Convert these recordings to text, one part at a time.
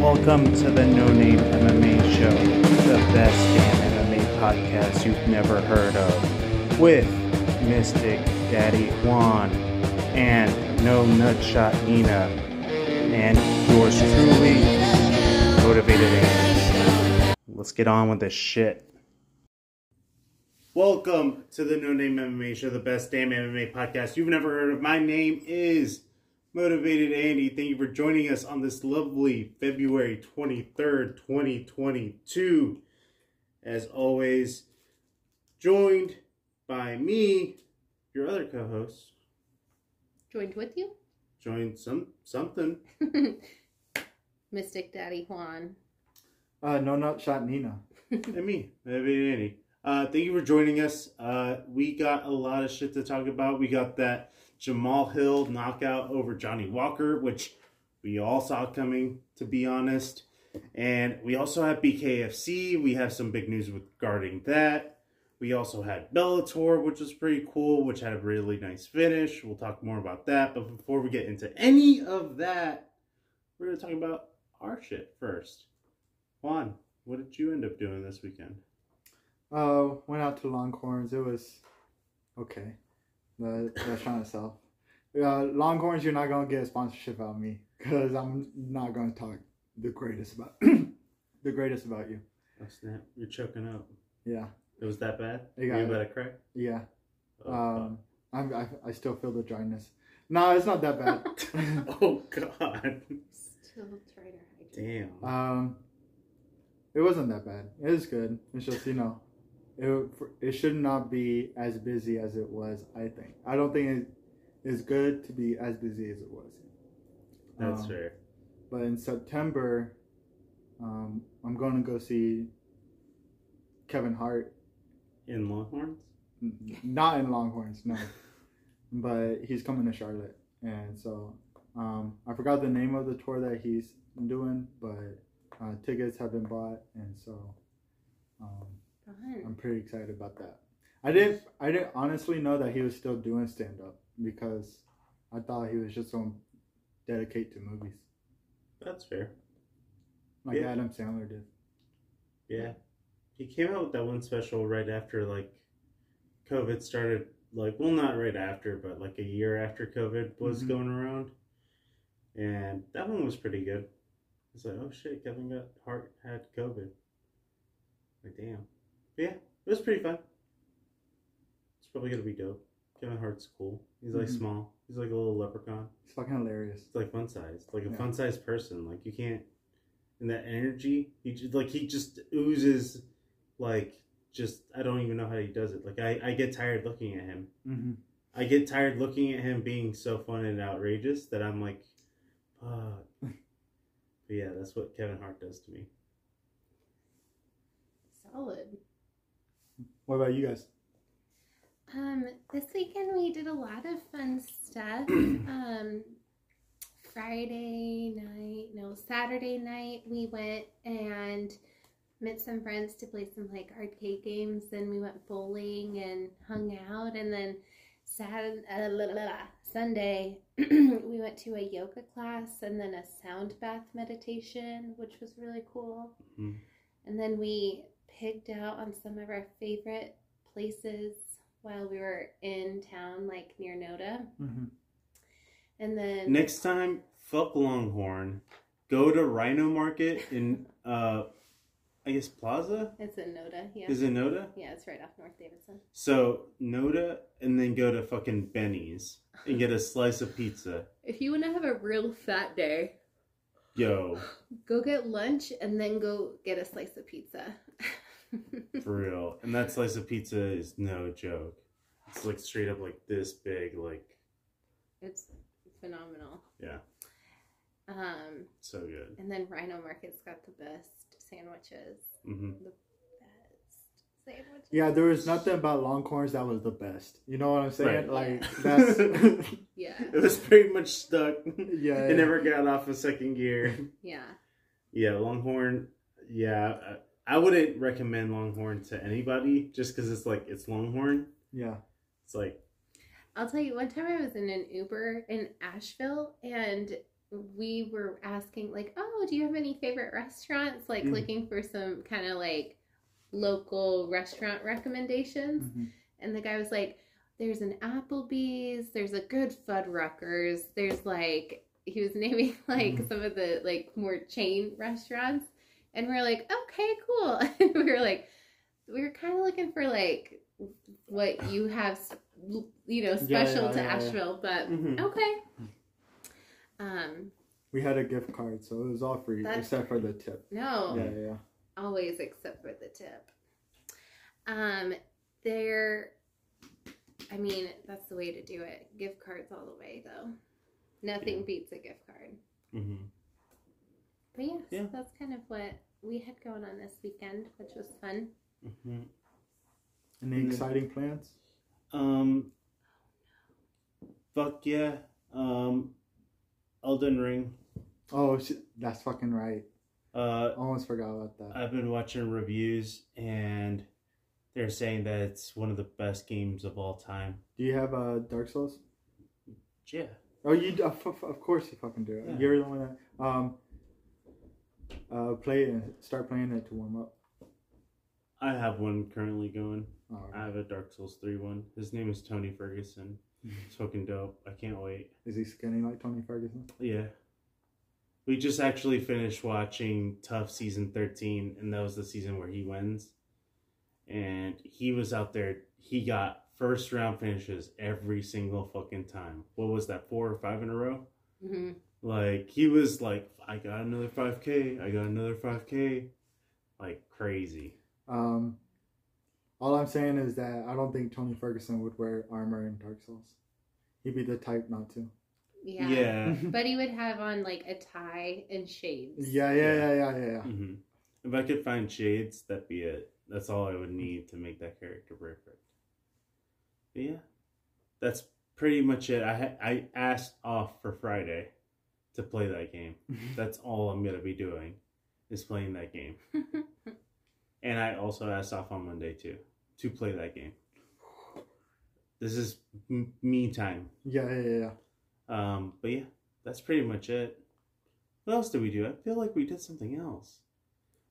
Welcome to the No Name MMA Show, the best damn MMA podcast you've never heard of, with Mystic Daddy Juan and No Nutshot Nina, and yours truly, Motivated Andy. Let's get on with this shit. Welcome to the No Name MMA Show, the best damn MMA podcast you've never heard of. My name is Motivated Andy. Thank you for joining us on this lovely February 23rd, 2022. As always, joined by me, your other co host. Joined with you, Joined some something. Mystic Daddy Juan. Uh, no nut shot Nina. and me, Motivated Andy. Uh, thank you for joining us. Uh, we got a lot of shit to talk about. We got that Jamal Hill knockout over Johnny Walker, which we all saw coming, to be honest. And we also have BKFC. We have some big news regarding that. We also had Bellator, which was pretty cool, which had a really nice finish. We'll talk more about that. But before we get into any of that, we're going to talk about our shit first. Juan, what did you end up doing this weekend? Uh, went out to Longhorns. It was okay. The restaurant itself. Uh, Longhorns, you're not gonna get a sponsorship out of me because I'm not gonna talk the greatest about the greatest about you. Oh snap! You're choking up. Yeah, It was that bad? You You got about it. to cry? yeah. Oh, Um, I'm, I I still feel the dryness. No, it's not that bad. oh god! Still trying to hide. Damn. um, it wasn't that bad. It was good. It's just you know, it it should not be as busy as it was. I think. I don't think it is good to be as busy as it was. That's um, fair. But in September, um, I'm going to go see Kevin Hart. In Longhorns? Not in Longhorns, no. but he's coming to Charlotte, and so um, I forgot the name of the tour that he's doing, but uh, tickets have been bought, and so um, Fun. I'm pretty excited about that. I didn't, I didn't honestly know that he was still doing stand up because I thought he was just going to dedicate to movies That's fair. like Yeah. Adam Sandler did. Yeah. He came out with that one special right after like COVID started. Like, well, not right after, but like a year after COVID was Mhm. going around, and that one was pretty good. It's like, oh shit, Kevin got Hart had COVID. Like, damn. But yeah, it was pretty fun. It's probably gonna be dope. Kevin Hart's cool. He's like Mhm. small. He's like a little leprechaun. It's fucking hilarious. It's like fun sized, like a Yeah. fun sized person. Like you can't, and that energy, he just, like he just oozes, like just I don't even know how he does it. Like I, I get tired looking at him. hmm I get tired looking at him being so fun and outrageous that I'm like, fuck. but yeah, that's what Kevin Hart does to me. Solid. What about you guys? Um, this weekend we did a lot of fun stuff. um, Friday night, no, Saturday night, we went and met some friends to play some like arcade games. Then we went bowling and hung out. And then Saturday, uh, Sunday, we went to a yoga class and then a sound bath meditation, which was really cool. Mhm. And then we picked out on some of our favorite places while we were in town, like near Noda. Mm-hmm. And then Next time, fuck Longhorn. Go to Rhino Market in, uh, I guess Plaza. it's in Noda, yeah. Is it Noda? yeah, it's right off North Davidson. So Noda, and then go to fucking Benny's and get a slice of pizza. If you want to have a real fat day, Yo, go get lunch and then go get a slice of pizza. for real. And that slice of pizza is no joke. It's like straight up like this big, like it's phenomenal. Yeah. Um, so good. and then Rhino Market's got the best sandwiches. Mm-hmm. The best sandwiches. Yeah, there was nothing about Longhorns that was the best. You know what I'm saying? Right. Like that's Yeah. It was pretty much stuck. yeah. It never got off a second gear. Yeah. Yeah, Longhorn. Yeah, I, I wouldn't recommend Longhorn to anybody just because it's like it's Longhorn. yeah. It's like I'll tell you, one time I was in an Uber in Asheville and we were asking like, "Oh, do you have any favorite restaurants?" Like Mm. looking for some kind of like local restaurant recommendations. Mhm. And the guy was like, "There's an Applebee's. There's a good Fuddruckers. There's like he was naming like Mhm. some of the like more chain restaurants." And we are like, "Okay, cool." And we were like, we were kind of looking for like what you have, you know, Yeah, special yeah, to yeah, yeah. Asheville, but Mhm. okay. Um, We had a gift card, so it was all free except for the tip. no, Yeah, yeah, yeah. always except for the tip. Um, there, I mean, that's the way to do it. Gift cards all the way, though. Nothing Yeah. beats a gift card. Mm-hmm. But yes, Yeah. that's kind of what we had going on this weekend, which was fun. Mm-hmm. Any Mhm. exciting plans? Um. Fuck yeah. Um. Elden Ring. Oh, shit, that's fucking right. Uh, Almost forgot about that. I've been watching reviews and they're saying that it's one of the best games of all time. Do you have uh, Dark Souls? Yeah. Oh, you of, of of course you fucking do. Yeah. You're the one that um uh play it and start playing it to warm up. I have one currently going. Oh, I have a Dark Souls 3 one. His name is Tony Ferguson. It's fucking dope. I can't wait. is he skinny like Tony Ferguson? Yeah. We just actually finished watching TUF season 13, and that was the season where he wins. And he was out there, he got first round finishes every single fucking time. What was that, four or five in a row? hmm Like, he was like, I got another 5K, I got another 5K. Like, crazy. Um, all I'm saying is that I don't think Tony Ferguson would wear armor in Dark Souls. He'd be the type not to. Yeah. Yeah. But he would have on like a tie and shades. Yeah, yeah, yeah, yeah, yeah. yeah. hmm If I could find shades, that'd be it. That's all I would need to make that character perfect. But yeah, that's pretty much it. I ha- I asked off for Friday to play that game. That's all I'm gonna be doing is playing that game. And I also asked off on Monday too to play that game. This is m- me time. yeah, yeah, yeah, yeah. Um, but yeah, that's pretty much it. What else did we do? I feel like we did something else.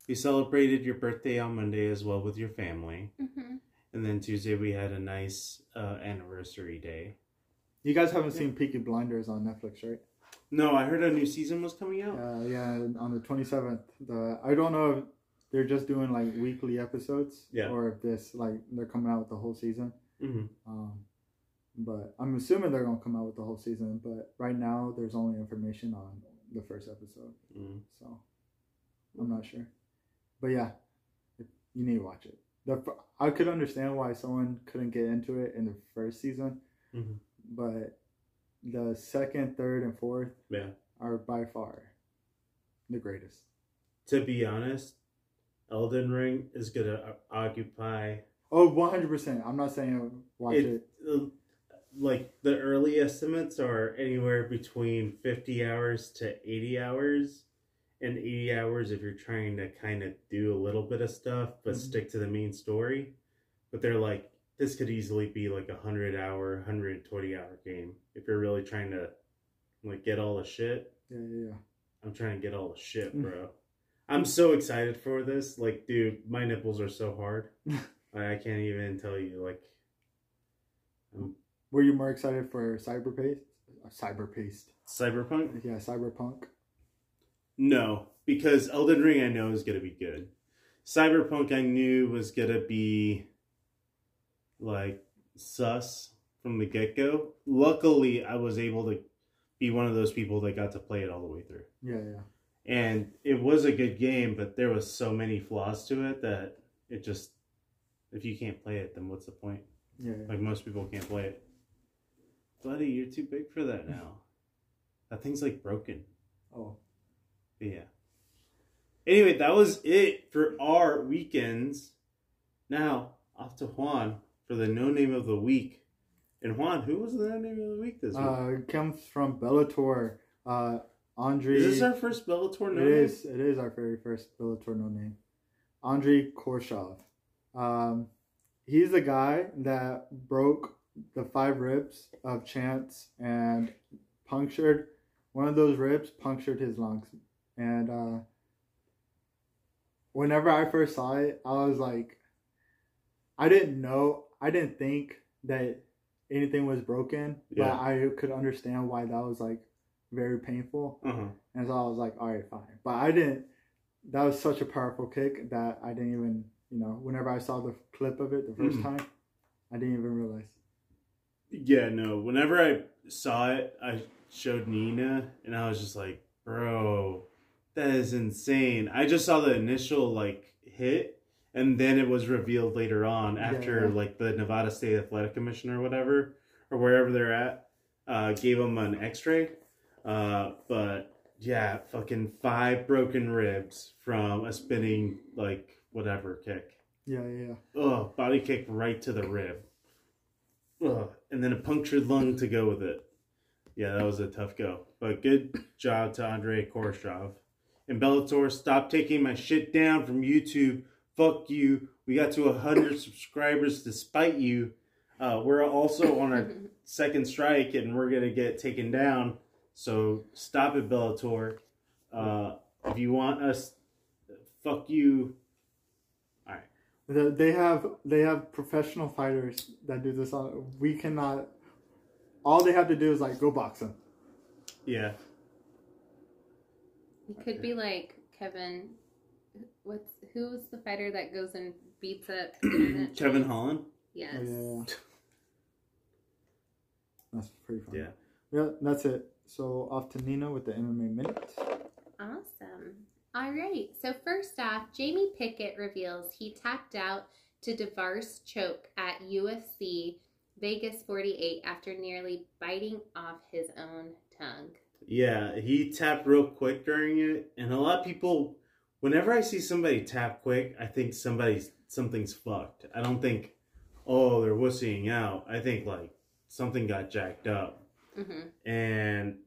We celebrated your birthday on Monday as well with your family, hmm and then Tuesday we had a nice uh, anniversary day. You guys haven't seen Peaky Blinders on Netflix, right? No, I heard a new season was coming out. Uh, yeah, on the 27th. The I don't know if they're just doing like weekly episodes, Yeah. or if this like they're coming out with the whole season. hmm Um, but I'm assuming they're gonna come out with the whole season. But right now, there's only information on the first episode, mm so I'm not sure. But yeah, you need to watch it. The I could understand why someone couldn't get into it in the first season, Mhm. but the second, third, and fourth Yeah. are by far the greatest. To be honest, Elden Ring is gonna o- occupy Oh, 100%. I'm not saying watch It- it. uh, like the early estimates are anywhere between 50 hours to 80 hours and 80 hours if you're trying to kind of do a little bit of stuff but Mhm. stick to the main story but they're like this could easily be like a 100 hour 120 hour game if you're really trying to like get all the shit Yeah, yeah, yeah. i'm trying to get all the shit Mm. bro i'm so excited for this like dude my nipples are so hard i I can't even tell you like Were you more excited for Cyberpace? Uh, Cyberpace. cyberpunk Yeah, Cyberpunk. No, because Elden Ring I know is gonna be good. Cyberpunk I knew was gonna be like sus from the get go. Luckily, I was able to be one of those people that got to play it all the way through, Yeah, yeah. and it was a good game. But there was so many flaws to it that it just if you can't play it, then what's the point? Yeah, yeah. Like most people can't play it. Buddy, you're too big for that now. That thing's like broken. Oh, But yeah. Anyway, that was it for our weekends. Now, off to Juan for the no name of the week. And Juan, who was the no name of the week this week? uh, it comes from Bellator. Uh, Andre. is this our first Bellator no It name? is. It is our very first Bellator no name. Andrei Koreshkov. Um, he's the guy that broke the five ribs of Chance and punctured one of those ribs punctured his lungs, and uh, whenever I first saw it, I was like, I didn't know, I didn't think that anything was broken, Yeah. but I could understand why that was like very painful, huh. and so I was like, all right, fine. But I didn't. That was such a powerful kick that I didn't even, you know, whenever I saw the clip of it the 1st Mhm. time, I didn't even realize. Yeah, no. Whenever I saw it, I showed Nina, and I was just like, "Bro, that is insane." I just saw the initial like hit, and then it was revealed later on after Yeah. like the Nevada State Athletic Commission or whatever, or wherever they're at, uh, gave him an X-ray. Uh, but yeah, fucking five broken ribs from a spinning like whatever kick. Yeah, yeah, yeah. Ugh, body kick right to the rib. Ugh, and then a punctured lung to go with it. Yeah, that was a tough go. But good job to Andre Koreshkov. And Bellator, stop taking my shit down from YouTube. Fuck you. We got to 100 subscribers despite you. Uh, we're also on our second strike and we're going to get taken down. So stop it, Bellator. Uh, if you want us, fuck you. The- They have they have professional fighters that do this. On, we cannot. All they have to do is like go box them. Yeah. It could be like Kevin. What's who's the fighter that goes and beats up? Kevin Holland. Yes. Oh, yeah, yeah. That's pretty fun. Yeah. Yeah, that's it. So off to Nina with the MMA minute. Awesome. All right. So first off, Jamie Pickett reveals he tapped out to Devar's choke at UFC Vegas 48 after nearly biting off his own tongue. Yeah, he tapped real quick during it, and a lot of people. Whenever I see somebody tap quick, I think somebody's something's fucked. I don't think, oh, they're wussying out. I think like something got jacked up. hmm And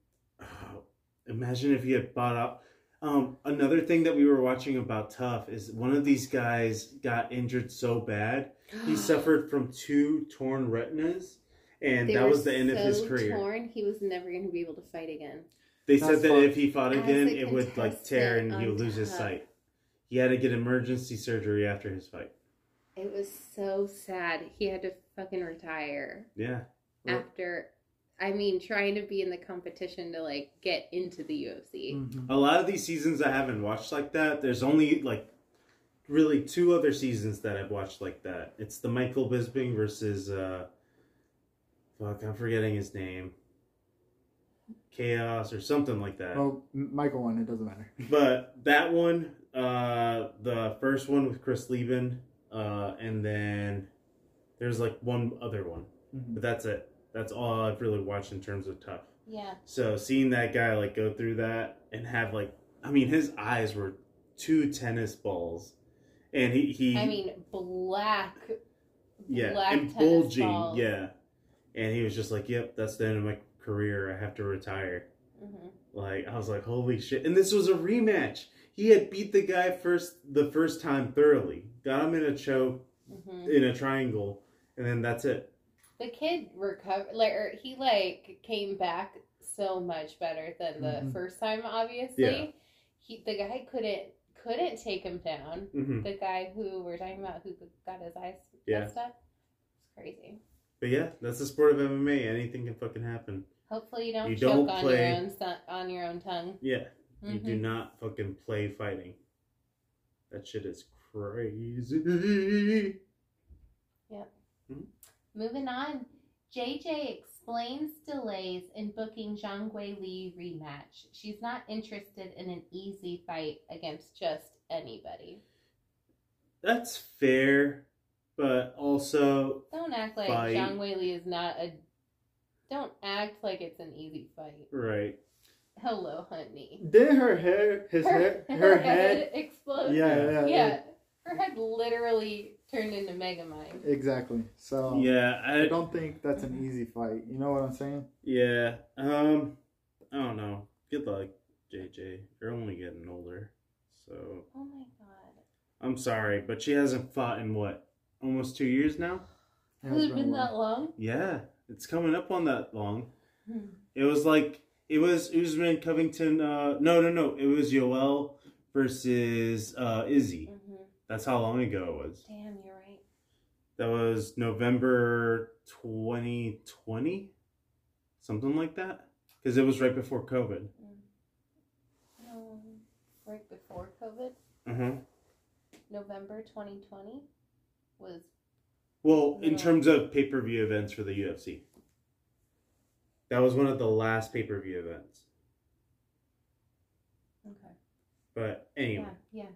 oh, imagine if he had bought up. Um, another thing that we were watching about TUF is one of these guys got injured so bad he suffered from two torn retinas, and They that was the end of his so career. Torn, he was never going to be able to fight again. They said that if he fought again, it would like tear and he would lose his sight. He had to get emergency surgery after his fight. It was so sad. He had to fucking retire Yeah, Well- after. I mean, trying to be in the competition to like get into the UFC. Mhm. a lot of these seasons I haven't watched like that. There's only like really two other seasons that I've watched like that. It's the Michael Bisping versus uh, fuck, I'm forgetting his name. Chaos or something like that. Oh, Michael won. It doesn't matter. But that one, uh, the first one with Chris Leben, uh, and then there's like one other one, Mhm. but that's it. That's all I've really watched in terms of TUF. Yeah. So seeing that guy like go through that and have like, I mean, his eyes were two tennis balls, and he he I mean, black. yeah black and bulging balls. yeah, and he was just like, yep, that's the end of my career. I have to retire. Mhm. Like I was like, holy shit! And this was a rematch. He had beat the guy first the first time thoroughly, got him in a choke Mhm. in a triangle, and then that's it. The kid recovered. Like, or he like came back so much better than the Mhm. first time. Obviously, Yeah. he the guy couldn't couldn't take him down. hmm The guy who we're talking about who got his eyes Yeah. messed up. It's crazy. But yeah, that's the sport of MMA. Anything can fucking happen. Hopefully, you don't You choke don't on play- your own on your own tongue. Yeah, you do Mhm. not fucking play fighting. That shit is crazy. Yep. Moving on, JJ explains delays in booking Zhang Wei Li rematch. She's not interested in an easy fight against just anybody. That's fair, but also Don't act like Fight. Zhang Wei Li is not a. Don't act like it's an easy fight. right. Hello, honey. Did her hair, his hair, her head? exploded. Yeah, yeah, yeah. yeah. Her head literally turned into Megamind. Exactly. So Yeah, I I don't think that's an easy fight. You know what I'm saying? yeah. Um, I don't know. Good luck, JJ. You're only getting older, so Oh my god. I'm sorry, but she hasn't fought in what almost two years now. Has it been a while. that long? Yeah, it's coming up on that long. Hmm. It was like It was Usman Covington. Uh, no, no, no. It was Yoel versus uh, Izzy. hmm That's how long ago it was. Damn, you're right. That was November 2020, something like that. Because it was right before COVID. Um, right before COVID, huh. November 2020 was Well, in terms of pay per view events for the UFC, that was one of the last pay per view events. okay. But anyway, Yeah, yeah.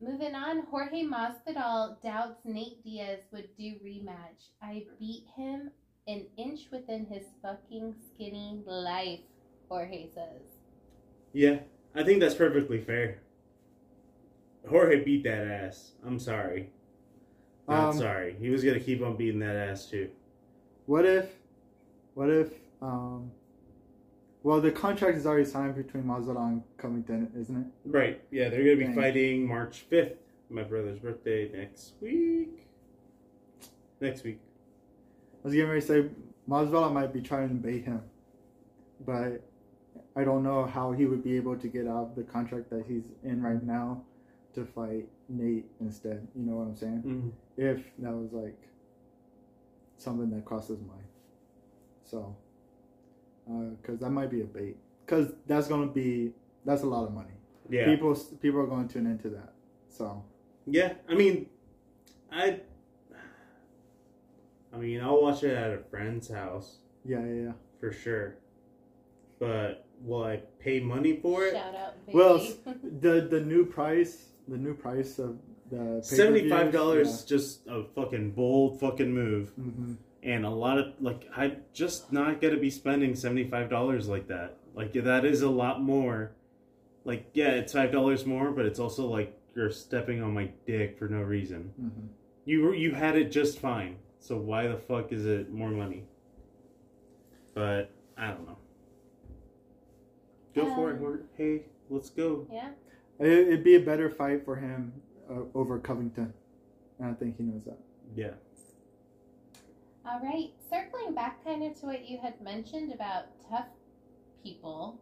Moving on, Jorge Masvidal doubts Nate Diaz would do rematch. I beat him an inch within his fucking skinny life, Jorge says. yeah, I think that's perfectly fair. Jorge beat that ass. I'm sorry. Not Um, sorry. He was gonna keep on beating that ass too. What if, what if, um, well, the contract is already signed between Masvidal and Covington, isn't it? Right. Yeah, they're gonna be Dang. fighting March fifth, my brother's birthday next week. Next week. I was getting ready to say Masvidal might be trying to bait him, but I don't know how he would be able to get out of the contract that he's in right now to fight Nate instead. You know what I'm saying? Mm-hmm. If that was like something that crossed his mind, so uh, because that might be a bait, because that's gonna be that's a lot of money. Yeah. People people are going to tune into that. So Yeah, I mean, I, I mean, I'll watch it at a friend's house yeah, yeah, yeah. for sure. But will I pay money for it? Shout out, baby. Well, the the new price, the new price of the Seventy-five dollars, just a fucking bold fucking move, hmm and a lot of like, I'm just not gonna be spending seventy-five dollars like that. Like that is a lot more. Like yeah, it's five dollars more, but it's also like you're stepping on my dick for no reason. hmm You you had it just fine. So why the fuck is it more money? But I don't know. Go for it, Um, Hey, let's go. yeah. It, it'd be a better fight for him Uh, over Covington, and I think he knows that. Yeah. All right. Circling back kind of to what you had mentioned about tough people,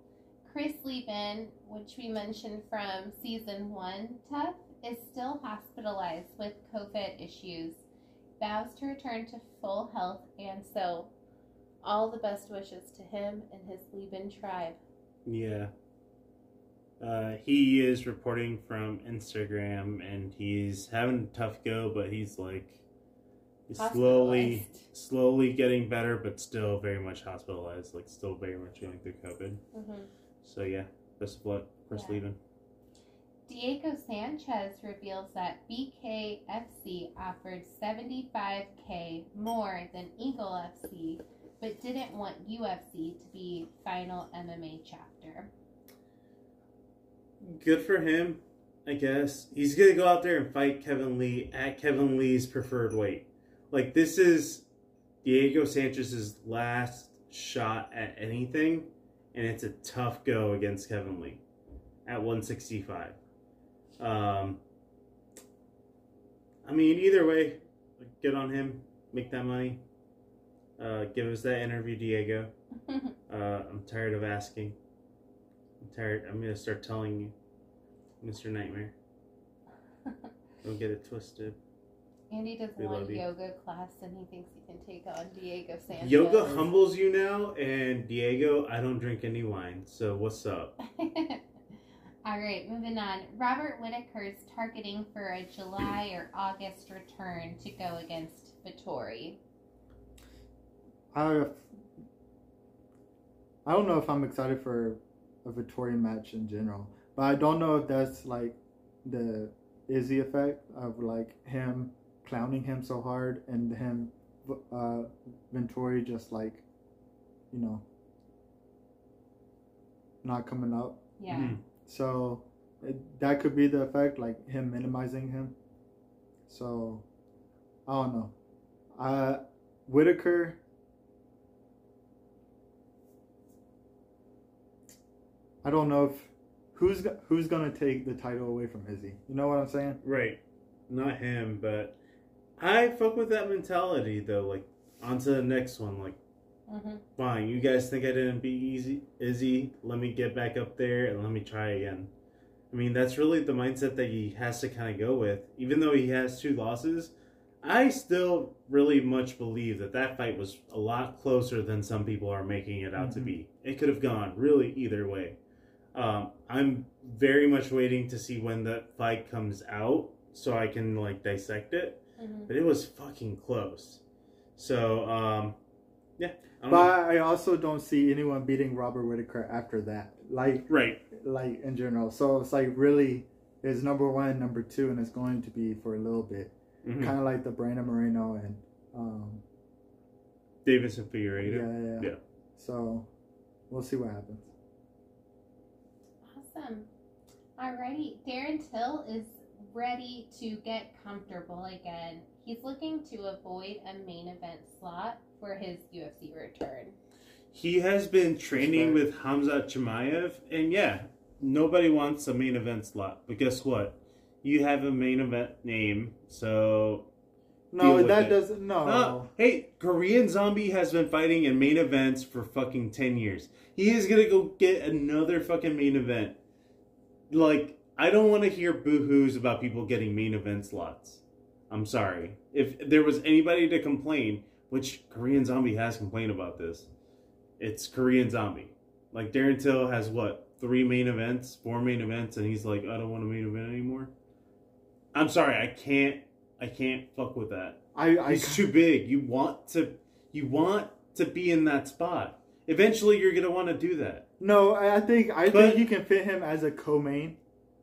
Chris Leben, which we mentioned from season one, TUF, is still hospitalized with COVID issues, vows to return to full health, and so all the best wishes to him and his Leben tribe. Yeah. Uh, he is reporting from Instagram and he's having a tough go, but he's like he's slowly slowly getting better, but still very much hospitalized, like still very much going through COVID. hmm So yeah, best of luck, Chris Yeah. Leben. Diego Sanchez reveals that BKFC offered 75k more than Eagle FC, but didn't want UFC to be final MMA chapter. Good for him, I guess. He's gonna go out there and fight Kevin Lee at Kevin Lee's preferred weight. Like this is Diego Sanchez's last shot at anything, and it's a tough go against Kevin Lee at 165. Um, I mean, either way, good on him. Make that money. Uh, give us that interview, Diego. Uh, I'm tired of asking. I'm tired. I'm gonna start telling you, Mr. Nightmare. Don't get it twisted. Andy does We one love you. yoga class and he thinks he can take on Diego Sanchez. Yoga humbles you now, and Diego, I don't drink any wine. So what's up? All right, moving on. Robert Whitaker is targeting for a July or August return to go against Vettori. I I don't know if I'm excited for a Victorian match in general, but I don't know if that's like the Izzy effect of like him clowning him so hard and him uh Vettori just like you know not coming up. Yeah. Mhm. So it, that could be the effect, like him minimizing him. So I don't know. Uh, Whitaker. I don't know if who's who's gonna take the title away from Izzy. You know what I'm saying? Right. Not him, but I fuck with that mentality though. Like, on to the next one. Like, Mhm. Fine, you guys think I didn't beat Easy Izzy? Let me get back up there and let me try again. I mean, that's really the mindset that he has to kind of go with. Even though he has two losses, I still really much believe that that fight was a lot closer than some people are making it out to Mhm. be. It could have gone really either way. Um, I'm very much waiting to see when that fight comes out so I can like dissect it. Mhm. But it was fucking close. So, um, yeah. I don't But I also don't see anyone beating Robert Whitaker after that. Like, right. like in general. So it's like really is number one, number two, and it's going to be for a little bit. Mhm. Kind of like the Brandon Moreno and um, Deiveson yeah, Figueiredo. yeah, yeah. Yeah. So we'll see what happens. Awesome. Alrighty, Darren Till is ready to get comfortable again. He's looking to avoid a main event slot for his UFC return. He has been training with Khamzat Chimaev, and yeah, nobody wants a main event slot. But guess what? You have a main event name, so Deal No, with that it. doesn't. No. Uh, hey, Korean Zombie has been fighting in main events for fucking 10 years. He is gonna go get another fucking main event. Like, I don't want to hear boo hoos about people getting main event slots. I'm sorry. If there was anybody to complain, which Korean Zombie has complained about this, it's Korean Zombie. Like, Darren Till has what? Three main events, four main events, and he's like, I don't want a main event anymore. I'm sorry, I can't. I can't fuck with that. I, I He's too big. You want to you want to be in that spot. Eventually you're gonna want to do that. No. I think I But- think you can fit him as a co-main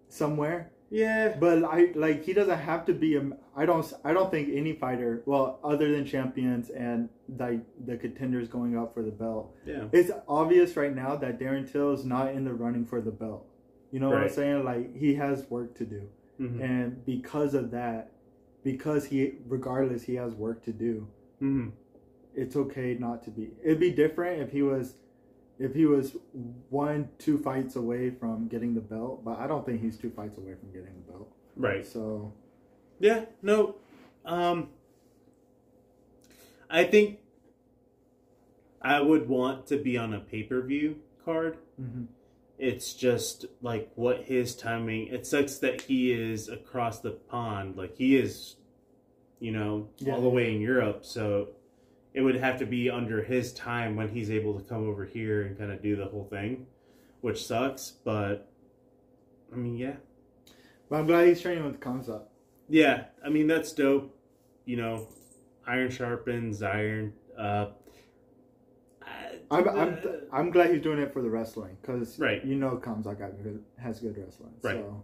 somewhere. Yeah. But I like he doesn't have to be a. I don't. I don't think any fighter, well, other than champions and like the contenders going up for the belt, Yeah. it's obvious right now that Darren Till is not in the running for the belt. You know what I'm saying? Like he has work to do, hmm and because of that, because he, regardless, he has work to do. hmm It's okay not to be. It'd be different if he was, if he was one, two fights away from getting the belt. But I don't think he's two fights away from getting the belt. Right. So Yeah. No. Um. I think I would want to be on a pay per view card. mhm. It's just like what his timing. It sucks that he is across the pond. Like he is, you know, Yeah. all the way in Europe. So it would have to be under his time when he's able to come over here and kind of do the whole thing, which sucks. But I mean, yeah, But I'm glad he's training with Khamzat. yeah. I mean, that's dope. You know, iron sharpens iron. Uh, I'm, I'm, uh, I'm glad he's doing it for the wrestling because Right. you know Khamzat got good, has good wrestling. Right. So,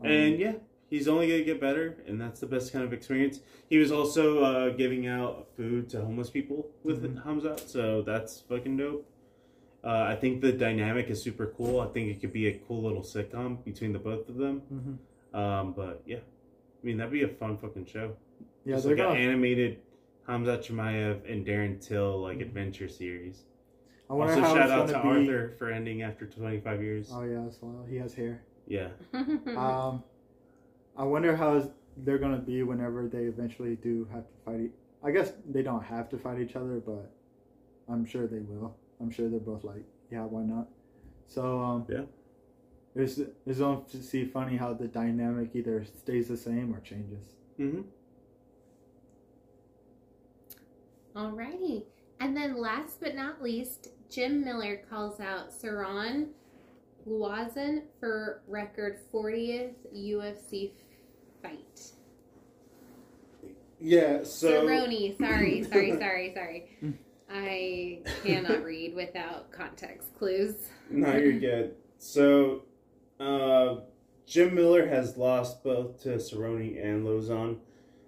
um, And yeah, he's only going to get better, and that's the best kind of experience. He was also uh, giving out food to homeless people with Mhm. Hamza, so that's fucking dope. Uh, I think the dynamic is super cool. I think it could be a cool little sitcom between the both of them. mhm. Um, but yeah, I mean that'd be a fun fucking show. yeah, Just they're like gonna. an animated Khamzat Chimaev and Darren Till like Mhm. adventure series. I wonder Also, how shout out to be. Arthur for ending after 25 years. Oh yeah, as well. He has hair. Yeah. Um, I wonder how they're gonna be whenever they eventually do have to fight. E- I guess they don't have to fight each other, but I'm sure they will. I'm sure they're both like, yeah, why not? So um, Yeah. It's it's going to see funny how the dynamic either stays the same or changes. hmm Alrighty. And then last but not least, Jim Miller calls out Saran Luazan for record 40th UFC fight. Yeah. So. Cerrone, sorry, sorry, sorry, sorry. I cannot read without context clues. No, you're good. So, uh, Jim Miller has lost both to Cerrone and Lauzon.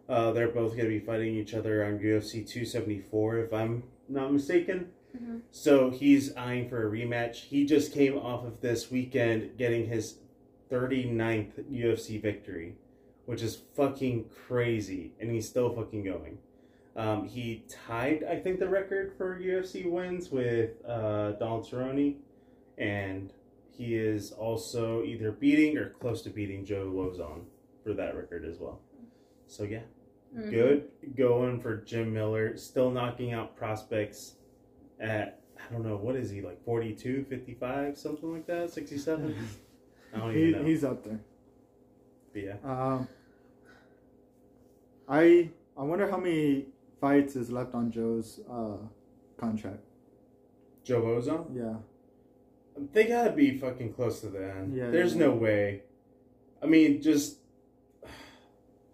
Uh, they're both going to be fighting each other on UFC 274, if I'm not mistaken. Mhm. So he's eyeing for a rematch. He just came off of this weekend getting his 39th UFC victory, which is fucking crazy, and he's still fucking going. Um, he tied, I think, the record for UFC wins with uh, Donald Cerrone, and he is also either beating or close to beating Joe Lauzon for that record as well. So yeah, Mhm. good going for Jim Miller. Still knocking out prospects at I don't know what is he like 42, 55, something like that, 67. I don't even know. he's up there. But yeah. Um, I I wonder how many fights is left on Joe's uh, contract. Joe Ozone? Yeah, They gotta be fucking close to the end. Yeah, There's yeah. no way. I mean, just.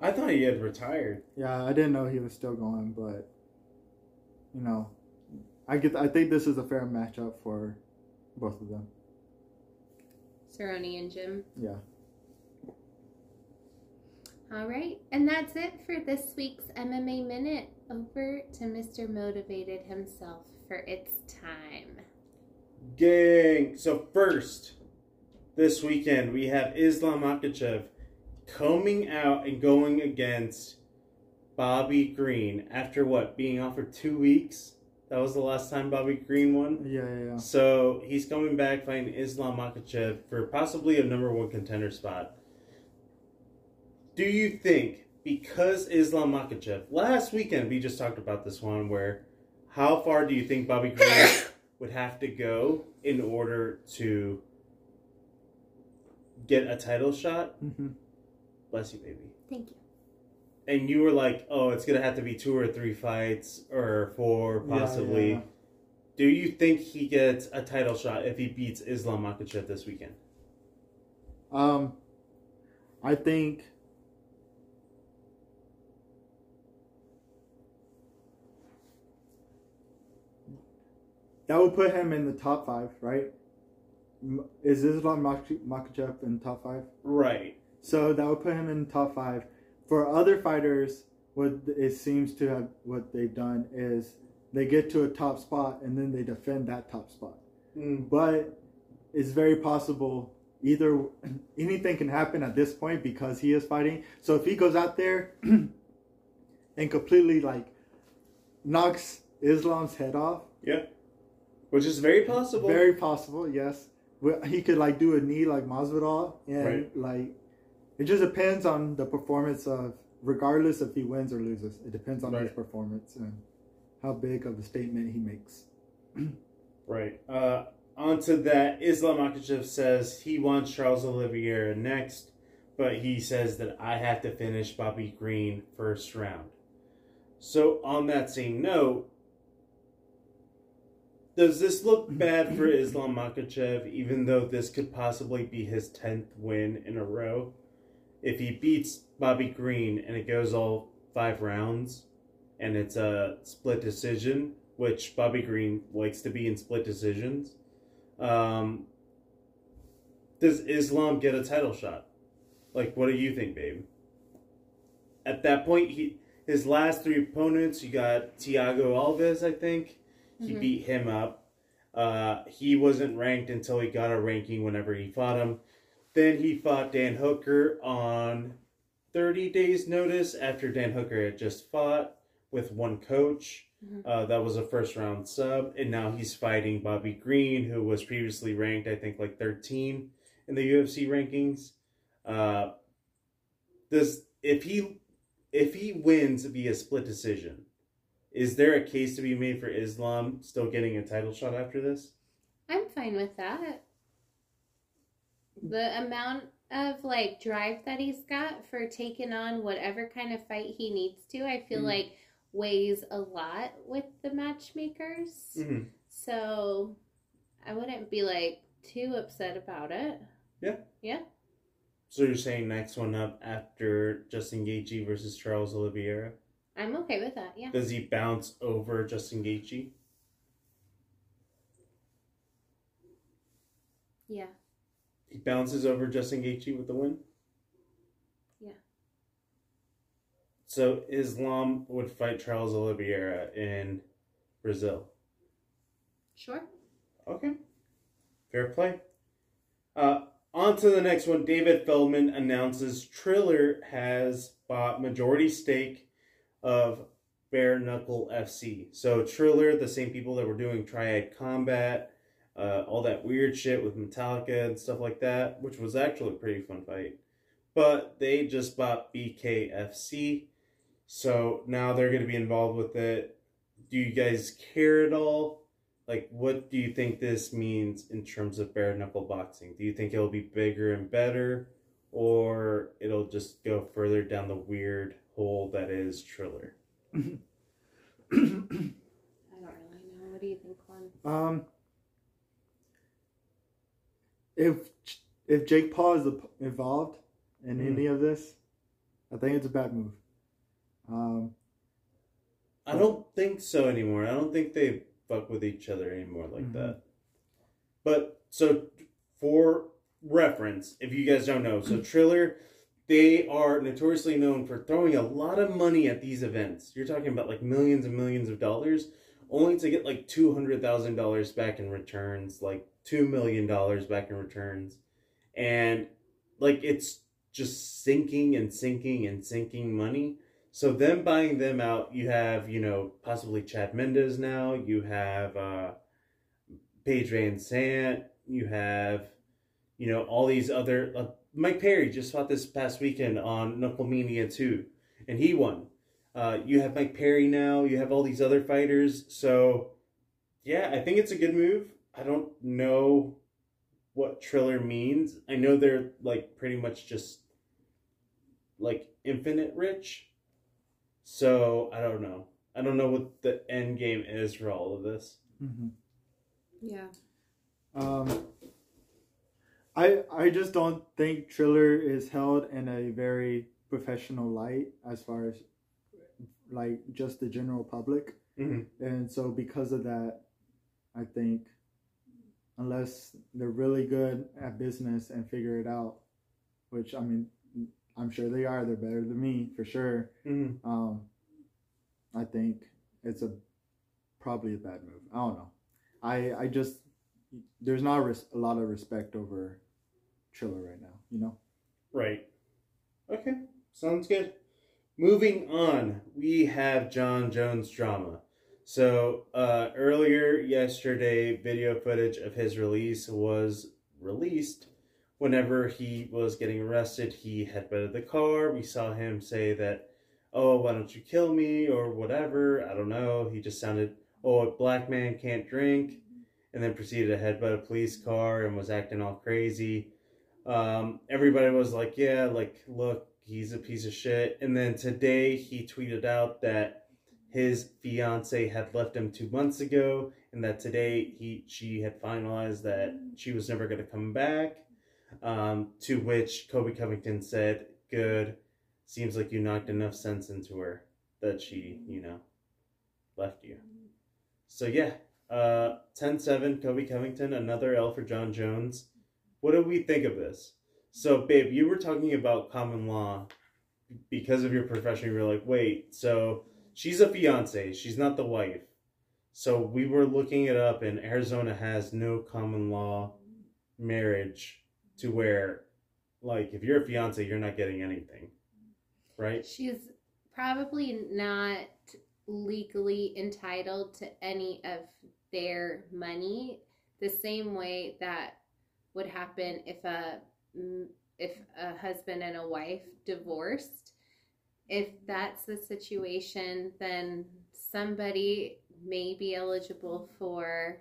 I thought he had retired. yeah. I didn't know he was still going, but you know, I get. I think this is a fair matchup for both of them. Cerrone and Jim. Yeah. All right, and that's it for this week's MMA Minute. Over to Mr. Motivated himself for its time. Gang. So first, this weekend we have Islam Makhachev coming out and going against Bobby Green after what being off for two weeks. That was the last time Bobby Green won. Yeah, yeah, yeah. So he's coming back fighting Islam Makhachev for possibly a number one contender spot. Do you think because Islam Makhachev last weekend we just talked about this one where how far do you think Bobby Green would have to go in order to get a title shot? hmm Bless you, baby. Thank you. And you were like, "Oh, it's gonna have to be two or three fights, or four possibly." yeah. Do you think he gets a title shot if he beats Islam Makhachev this weekend? Um, I think. That would put him in the top five, right? Is Islam Mak- Makhachev in top five? Right. So that would put him in the top five. For other fighters, what it seems to have what they've done is they get to a top spot and then they defend that top spot. Mm. But it's very possible either anything can happen at this point because he is fighting. So if he goes out there and completely like knocks Islam's head off, Yeah. Which is very possible. very possible, yes. He could like do a knee like Masvidal, and Right. like it just depends on the performance of, regardless if he wins or loses. It depends on his performance and how big of a statement he makes. Right. Uh, onto that, Islam Makhachev says he wants Charles Oliveira next, but he says that I have to finish Bobby Green first round. So on that same note, does this look bad for Islam Makhachev, even though this could possibly be his 10th win in a row? If he beats Bobby Green and it goes all five rounds and it's a split decision, which Bobby Green likes to be in split decisions, um, does Islam get a title shot? Like, what do you think, babe? At that point, he his last three opponents, you got Thiago Alves, I think. He Mhm. beat him up. Uh, he wasn't ranked until he got a ranking whenever he fought him. Then he fought Dan Hooker on 30 days' notice after Dan Hooker had just fought with one coach. Mhm. Uh, that was a first round sub. And now he's fighting Bobby Green, who was previously ranked, I think, like 13 in the UFC rankings. Uh, does if he if he wins via split decision, is there a case to be made for Islam still getting a title shot after this? I'm fine with that. The amount of like drive that he's got for taking on whatever kind of fight he needs to, I feel Mhm. like weighs a lot with the matchmakers. Mm-hmm. So I wouldn't be like too upset about it. Yeah. Yeah. So you're saying next one up after Justin Gaethje versus Charles Oliveira? I'm okay with that. Yeah. Does he bounce over Justin Gaethje? Yeah. He bounces over Justin Gaethje with the win. Yeah. So Islam would fight Charles Oliveira in Brazil. Sure. Okay. Fair play. Uh, on to the next one. David Feldman announces Triller has bought majority stake of Bare Knuckle FC. So Triller, the same people that were doing Triad Combat, uh, all that weird shit with Metallica and stuff like that, which was actually a pretty fun fight. But they just bought BKFC. So now they're going to be involved with it. Do you guys care at all? like what do you think this means in terms of bare knuckle boxing? Do you think it'll be bigger and better, or it'll just go further down the weird hole that is Triller? I don't really know. What do you think, Juan? Um, if if Jake Paul is involved in Mhm. any of this, I think it's a bad move. Um, I don't think so anymore. I don't think they fuck with each other anymore like Mhm. that. But so for reference, if you guys don't know, so Triller, they are notoriously known for throwing a lot of money at these events. You're talking about like millions and millions of dollars, only to get like two hundred thousand dollars back in returns, like two million dollars back in returns, and like it's just sinking and sinking and sinking money. So them buying them out, you have you know possibly Chad Mendes now. You have uh, Paige VanZant. You have you know all these other. Uh, Mike Perry just fought this past weekend on Knucklemania two, and he won. Uh, you have Mike Perry now. You have all these other fighters. So yeah, I think it's a good move. I don't know what Triller means. I know they're like pretty much just like infinite rich. So I don't know. I don't know what the end game is for all of this. mhm. Yeah. Um, I I just don't think Triller is held in a very professional light as far as like just the general public, Mhm. and so because of that, I think unless they're really good at business and figure it out, which I mean, I'm sure they are. They're better than me for sure. Mm-hmm. Um, I think it's a probably a bad move. I don't know. I I just there's not a, res- a lot of respect over Triller right now. You know. Right. Okay. Sounds good. Moving on, we have Jon Jones drama. So uh, earlier yesterday, video footage of his release was released. Whenever he was getting arrested, he headbutted the car. We saw him say that, "Oh, why don't you kill me?" or whatever. I don't know. He just sounded, "Oh, a black man can't drink," and then proceeded to headbutt a police car and was acting all crazy um, everybody was like, yeah, like, look, he's a piece of shit. And then today he tweeted out that his fiance had left him two months ago, and that today he she had finalized that she was never going to come back. Um, to which Colby Covington said, "Good, seems like you knocked enough sense into her that she, you know, left you." So yeah, uh, 10-7, Colby Covington, another L for Jon Jones. What do we think of this? So, babe, you were talking about common law because of your profession. You were like, wait, so she's a fiance, she's not the wife. So we were looking it up, and Arizona has no common law marriage to where, like, if you're a fiance, you're not getting anything, right? She's probably not legally entitled to any of their money the same way that would happen if a if a husband and a wife divorced if that's the situation then somebody may be eligible for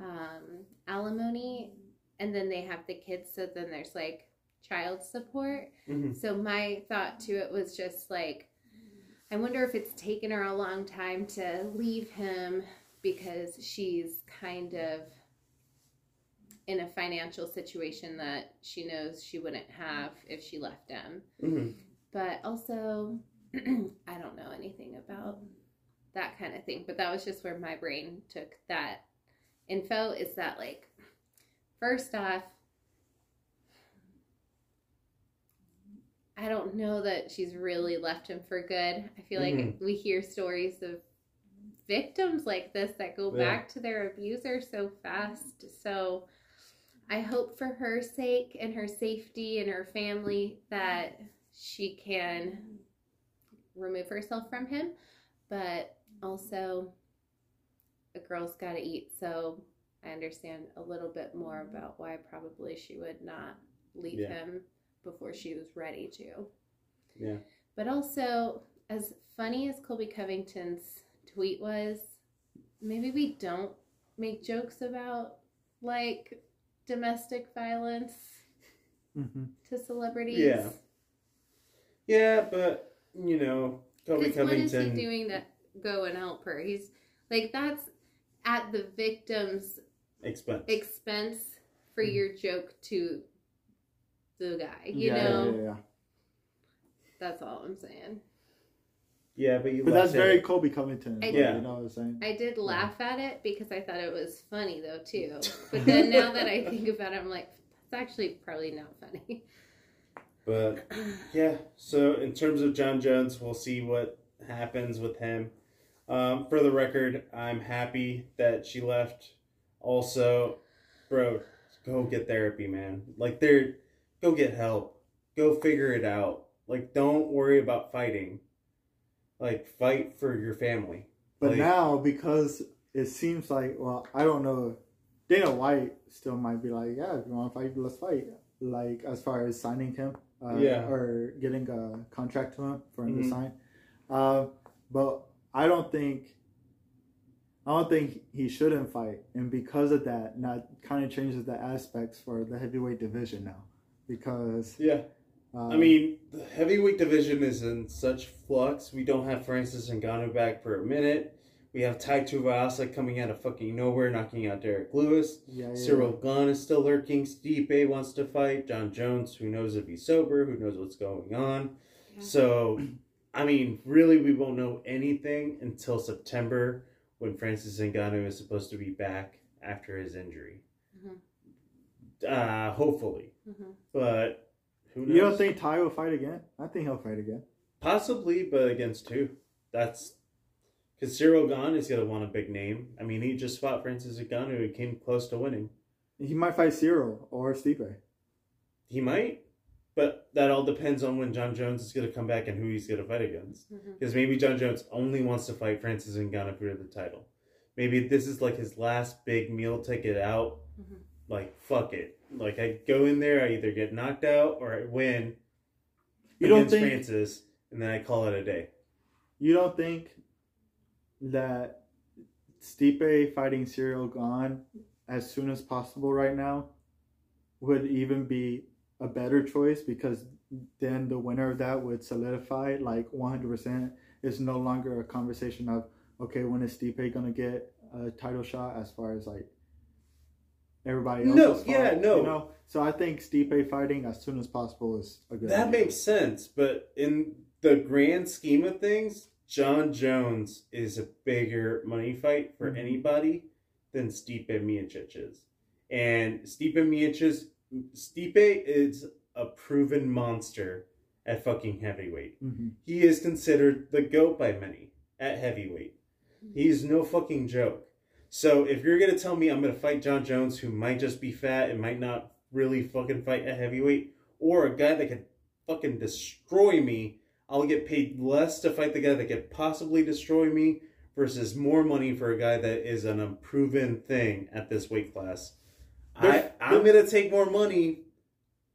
um, alimony and then they have the kids so then there's like child support Mm-hmm. so my thought to it was just like, I wonder if it's taken her a long time to leave him because she's kind of in a financial situation that she knows she wouldn't have if she left him. Mm-hmm. But also, I don't know anything about that kind of thing. But that was just where my brain took that info is that, like, first off, I don't know that she's really left him for good. I feel like Mhm. we hear stories of victims like this that go Yeah. back to their abuser so fast. So I hope for her sake and her safety and her family that she can remove herself from him. But also, a girl's got to eat. So I understand a little bit more about why probably she would not leave Yeah. him before she was ready to. Yeah. But also, as funny as Colby Covington's tweet was, maybe we don't make jokes about like domestic violence hmm to celebrities. Yeah. Yeah, but you know, Colby what is he doing to go and help her? He's like that's at the victim's expense. expense for Mhm. your joke to the guy. You Yeah, know, yeah, yeah. that's all I'm saying. Yeah, but you. But that's left it- very Colby Covington. I- like, Yeah. You know what I'm saying? I did laugh at it because I thought it was funny though too. But then now that I think about it, I'm like, that's actually probably not funny. But yeah, so in terms of Jon Jones, we'll see what happens with him. Um, for the record, I'm happy that she left. Also, bro, go get therapy, man. Like, there, go get help. Go figure it out. Like, don't worry about fighting. Like, fight for your family. But Like- now, because it seems like, well, I don't know. Dana White still might be like, yeah, if you want to fight, let's fight. Like, as far as signing him, uh, Yeah. or getting a contract to him for him Mhm. to sign. Uh, but I don't think, I don't think he shouldn't fight. And because of that, that kind of changes the aspects for the heavyweight division now. Because, Yeah. Uh, I mean, the heavyweight division is in such flux. We don't have Francis Ngannou back for a minute. We have Tai Tuivasa coming out of fucking nowhere, knocking out Derrick Lewis. yeah, yeah, Ciryl Gane is still lurking. Stipe wants to fight. Jon Jones, who knows if he's sober, who knows what's going on. Yeah. So, I mean, really, we won't know anything until September when Francis Ngannou is supposed to be back after his injury. Mhm. Uh, hopefully. hmm But who knows? You don't think Tai will fight again? I think he'll fight again. Possibly, but against two. That's because Ciryl Gane is gonna want a big name. I mean, he just fought Francis Ngannou. who came close to winning. He might fight Cyril or Stipe. He might, but that all depends on when Jon Jones is gonna come back and who he's gonna fight against. Because maybe Jon Jones only wants to fight Francis Ngannou for the title. Maybe this is like his last big meal ticket out. Mhm. Like fuck it. Like I go in there, I either get knocked out or I win. You don't think Francis, and then I call it a day. you don't think that Stipe fighting Ciryl Gane as soon as possible right now would even be a better choice because then the winner of that would solidify like 100%. It's no longer a conversation of okay, when is Stipe gonna get a title shot as far as like everybody else. No, yeah, no. You know, so I think Stipe fighting as soon as possible is a good. That idea. makes sense, but in the grand scheme of things, Jon Jones is a bigger money fight for Mhm. anybody than Stipe Miocic is. And Stipe Miocic, Stipe is a proven monster at fucking heavyweight. Mhm. He is considered the GOAT by many at heavyweight. He's no fucking joke. So if you're gonna tell me I'm gonna fight Jon Jones, who might just be fat and might not really fucking fight a heavyweight, or a guy that could fucking destroy me, I'll get paid less to fight the guy that could possibly destroy me versus more money for a guy that is an unproven thing at this weight class. I, I'm gonna take more money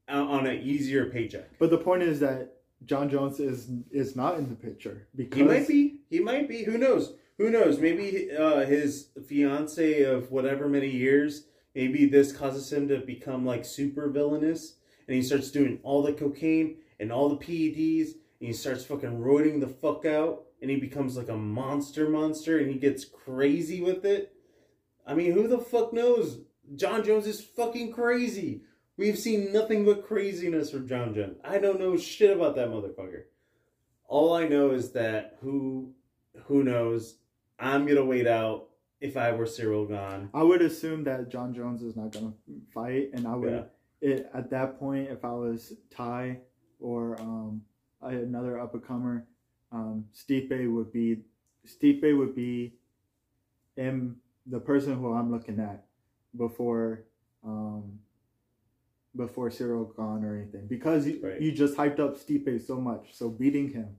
uh, on an easier paycheck. But the point is that Jon Jones is is not in the picture because He might be. He might be. Who knows? Who knows? Maybe uh, his fiance of whatever many years. Maybe this causes him to become like super villainous, and he starts doing all the cocaine and all the PEDs, and he starts fucking roiding the fuck out, and he becomes like a monster monster, and he gets crazy with it. I mean, who the fuck knows? Jon Jones is fucking crazy. We've seen nothing but craziness from Jon Jones. I don't know shit about that motherfucker. All I know is that who who knows? I'm gonna wait out if I were Ciryl Gane. I would assume that Jon Jones is not gonna fight, and I would Yeah. it at that point if I was Tai or um another up and comer, um Stipe would be Stipe would be in the person who I'm looking at before um before Ciryl Gane or anything because you, Right. you just hyped up Stipe so much so beating him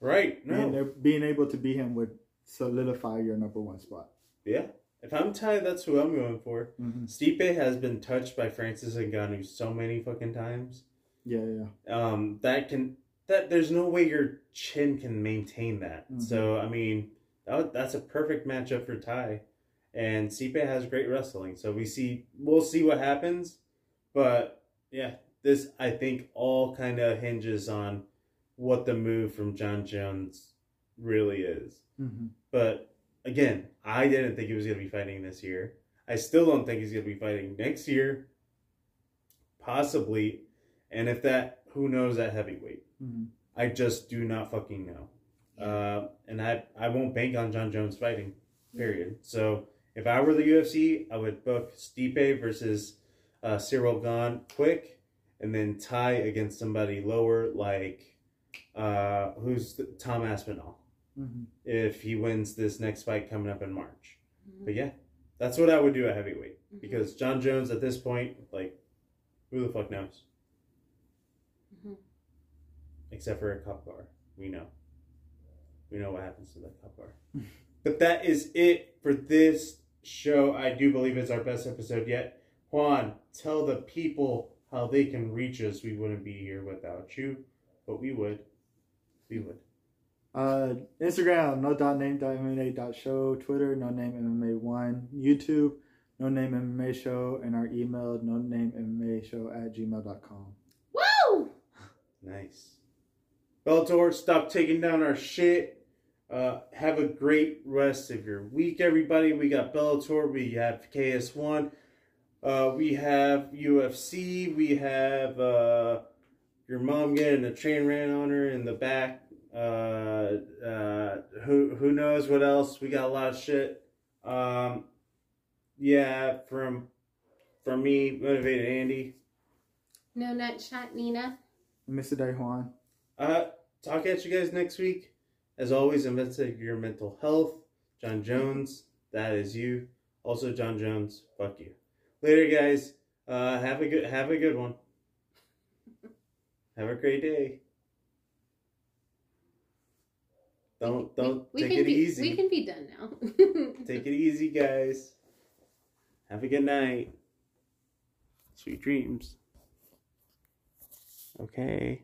Right? being, No. being able to beat him would solidify your number one spot. Yeah. If I'm Tai, that's who I'm going for. Mm-hmm. Stipe has been touched by Francis Ngannou so many fucking times. Yeah, yeah. Um, that can that there's no way your chin can maintain that. Mhm. So I mean, that, would- that's a perfect matchup for Tai. and Stipe has great wrestling. So we see we'll see what happens, but yeah, this I think all kind of hinges on what the move from Jon Jones really is. hmm But again, I didn't think he was going to be fighting this year. I still don't think he's going to be fighting next year, possibly. And if that, who knows at heavyweight? hmm I just do not fucking know. Uh, and I, I won't bank on Jon Jones fighting, period. So if I were the UFC, I would book Stipe versus uh, Ciryl Gane quick, and then Tai against somebody lower like uh, who's the, Tom Aspinall hmm if he wins this next fight coming up in March. Mhm. But yeah, that's what I would do at heavyweight Mhm. because Jon Jones at this point, like, who the fuck knows? Mhm. Except for a cup bar, we know. We know what happens to that cup bar. but that is it for this show. I do believe it's our best episode yet. Juan, tell the people how they can reach us. We wouldn't be here without you, but we would. We would. Uh, Instagram, no dot name dot MMA dot show. Twitter, no name MMA one. YouTube, no name MMA show. And our email, no name MMA show at gmail.com. Woo! Nice. Bellator, stop taking down our shit. Uh, have a great rest of your week, everybody. We got Bellator, we have KS1, uh, we have UFC, we have uh, your mom getting a train ran on her in the back. Uh, uh, who who knows what else? We got a lot of shit. Um, yeah, from from me, motivated Andy. No nut shot, Nina. Mr. Day Juan. Uh, talk at you guys next week. As always, investigate your mental health. Jon Jones, that is you. Also, Jon Jones, fuck you. Later, guys. Uh, have a good have a good one. Have a great day. Don't don't we, we take it be, easy. We can be done now. Take it easy, guys. Have a good night. Sweet dreams. Okay.